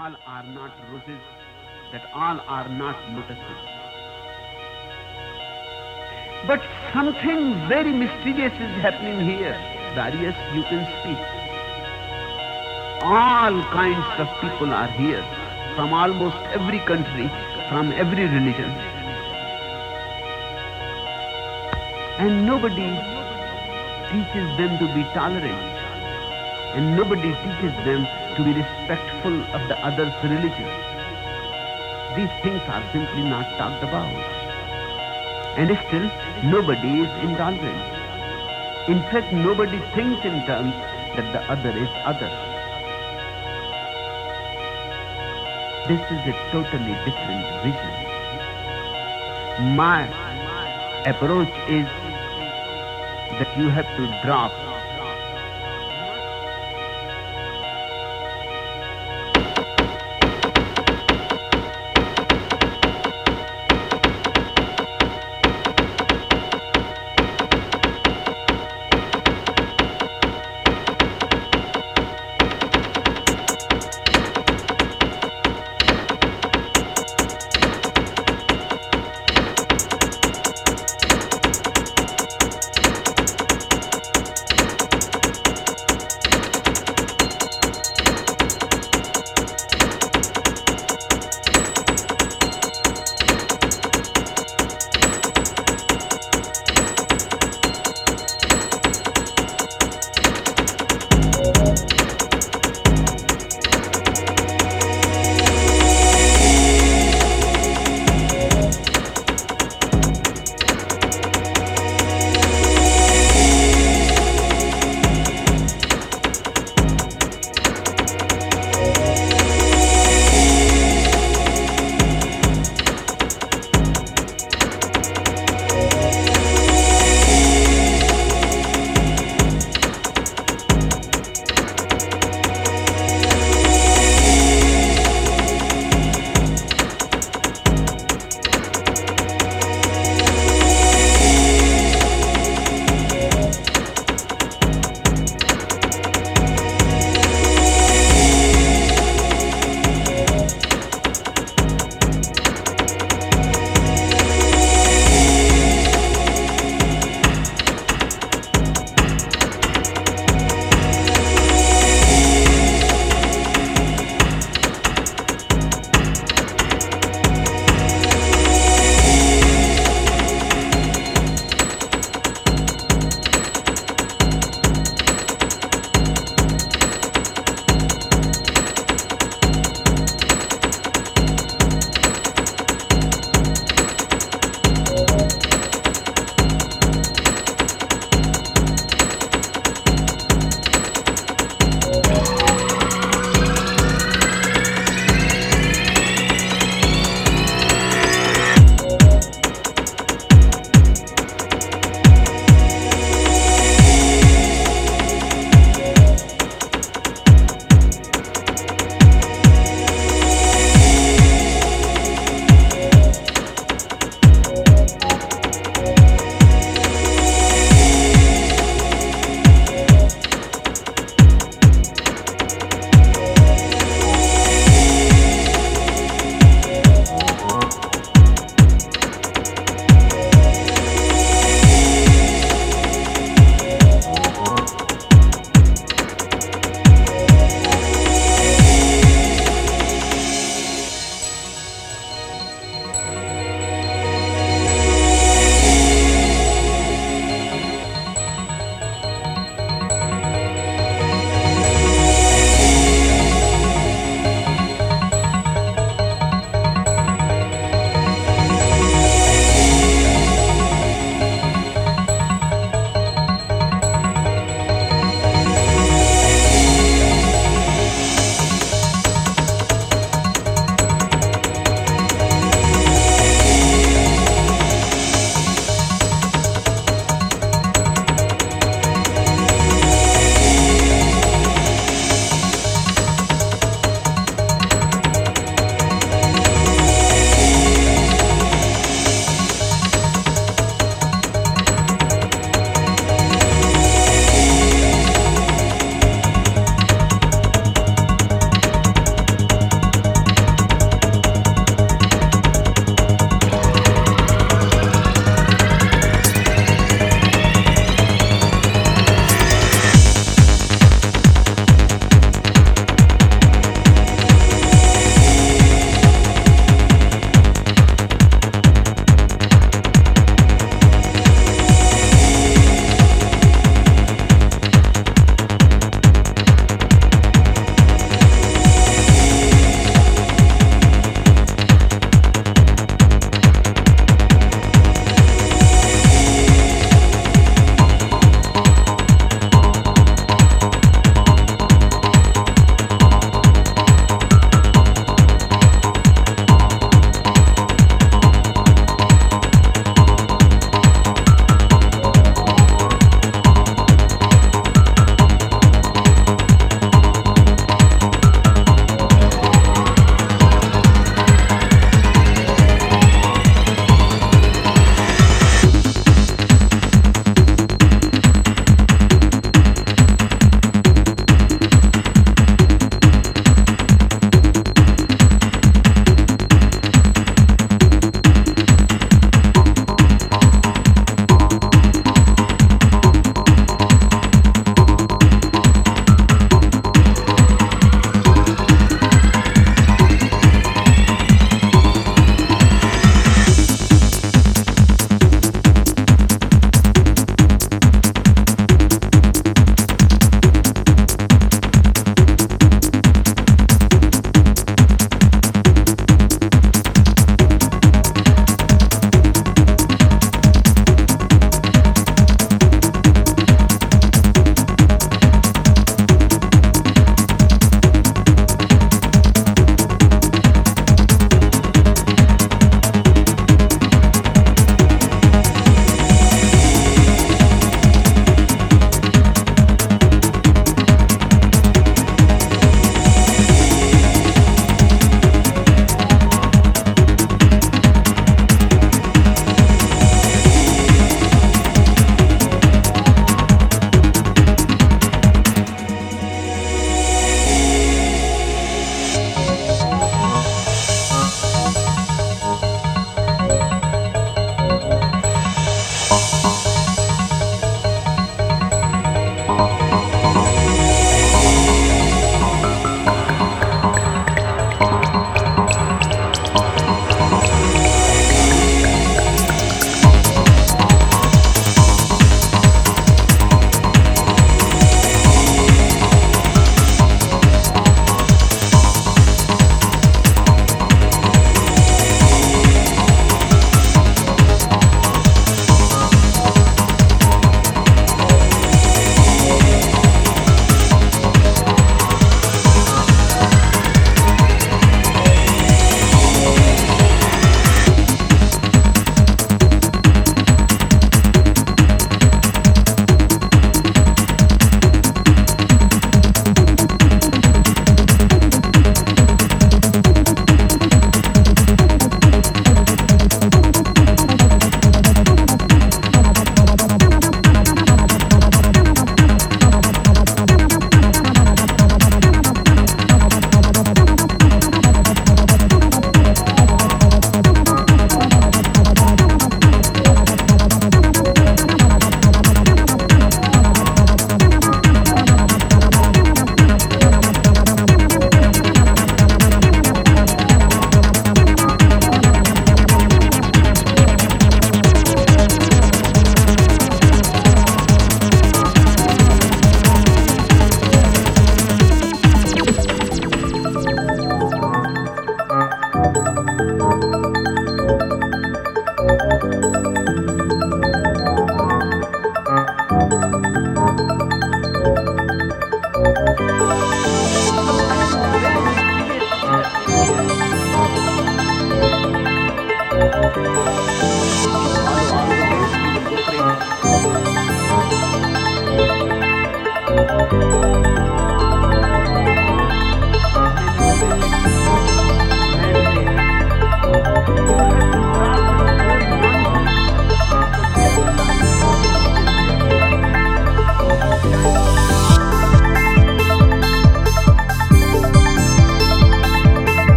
all are not roses, that all are not lotuses. But something very mysterious is happening here. Darius, you can speak. All kinds of people are here, from almost every country, from every religion. And nobody teaches them to be tolerant. And nobody teaches them to be respectful of the other's religion. These things are simply not talked about. And still, nobody is intolerant. In fact, nobody thinks in terms that the other is other. This is a totally different vision. My approach is that you have to drop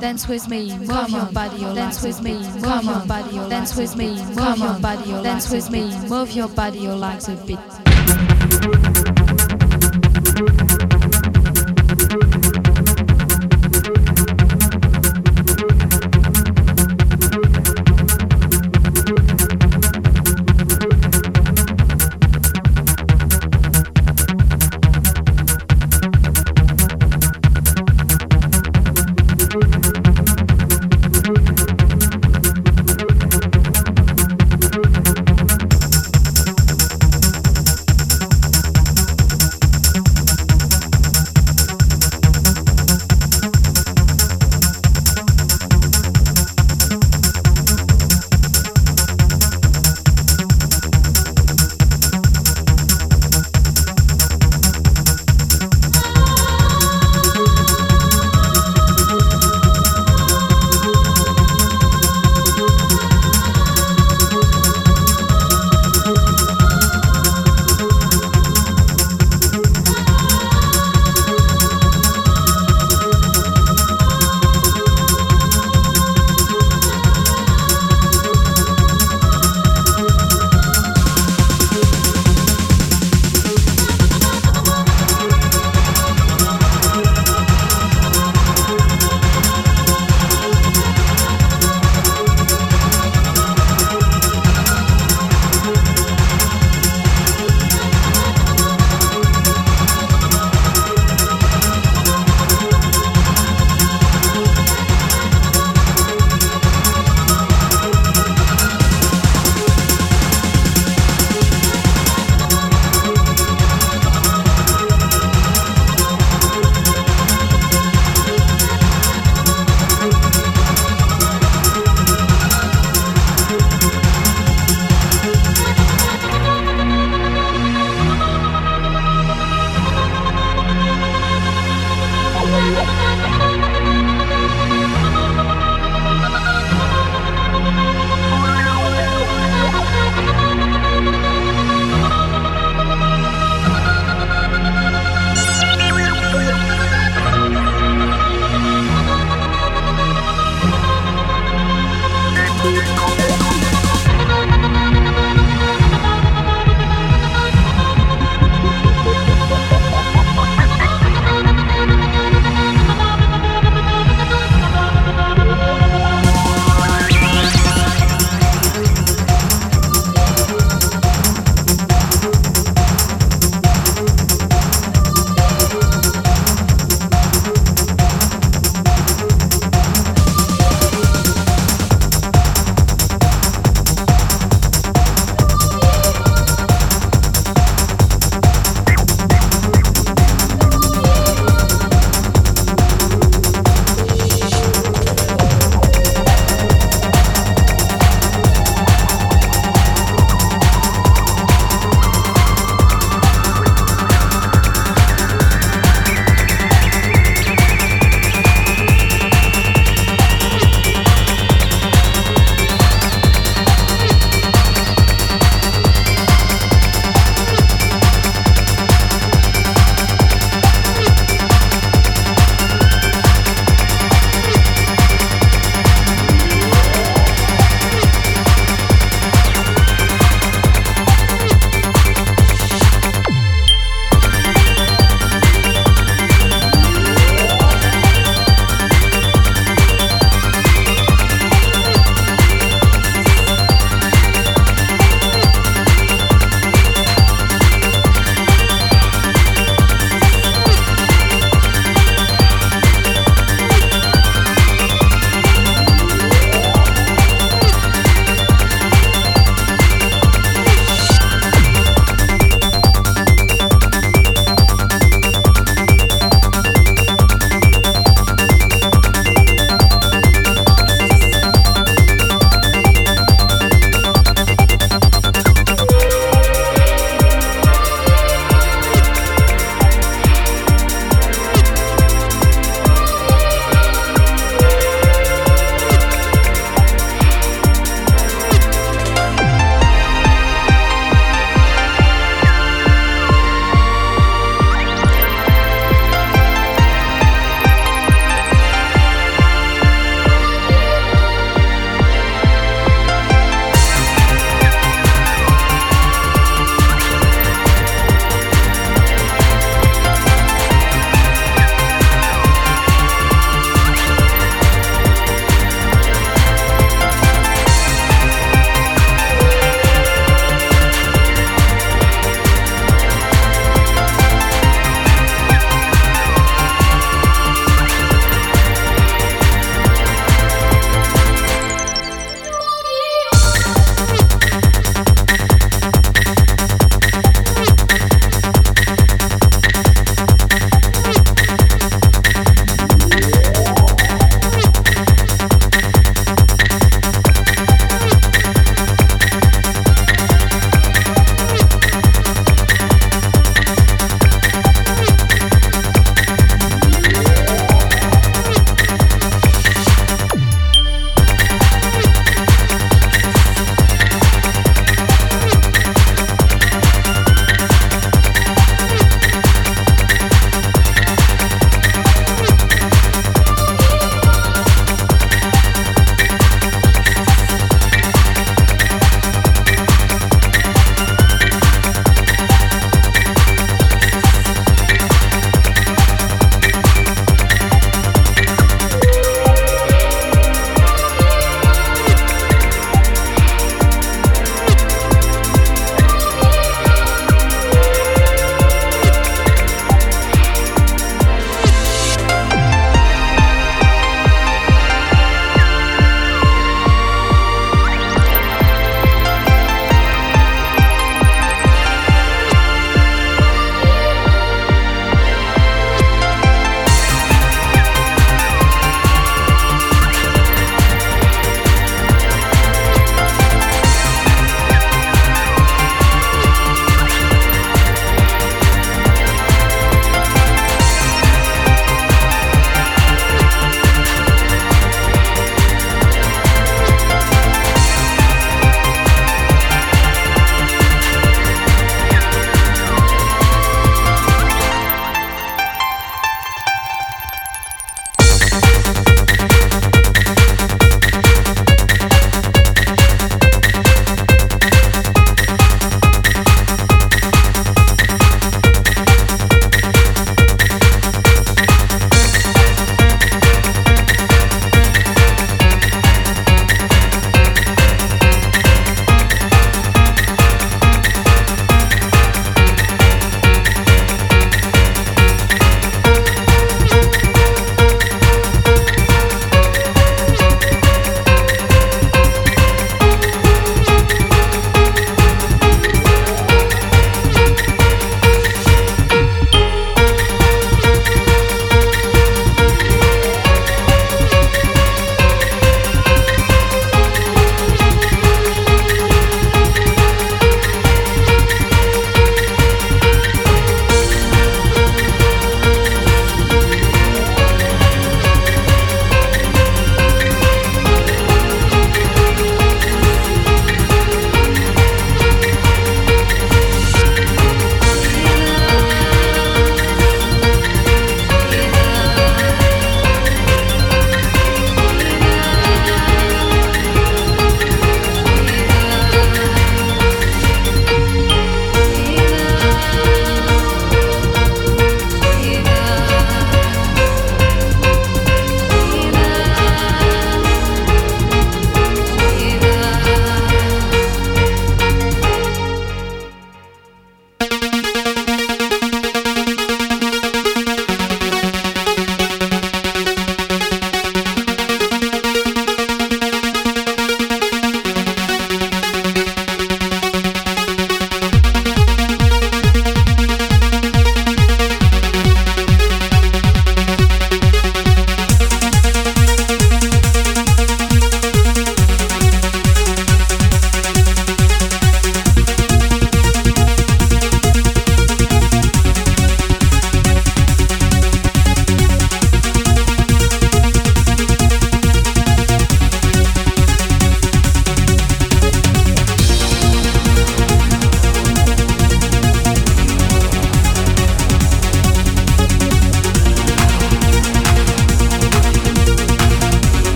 dance with me, move your body, dance with me, move your body, dance with me, move your body, dance with me, move your body, like a beat.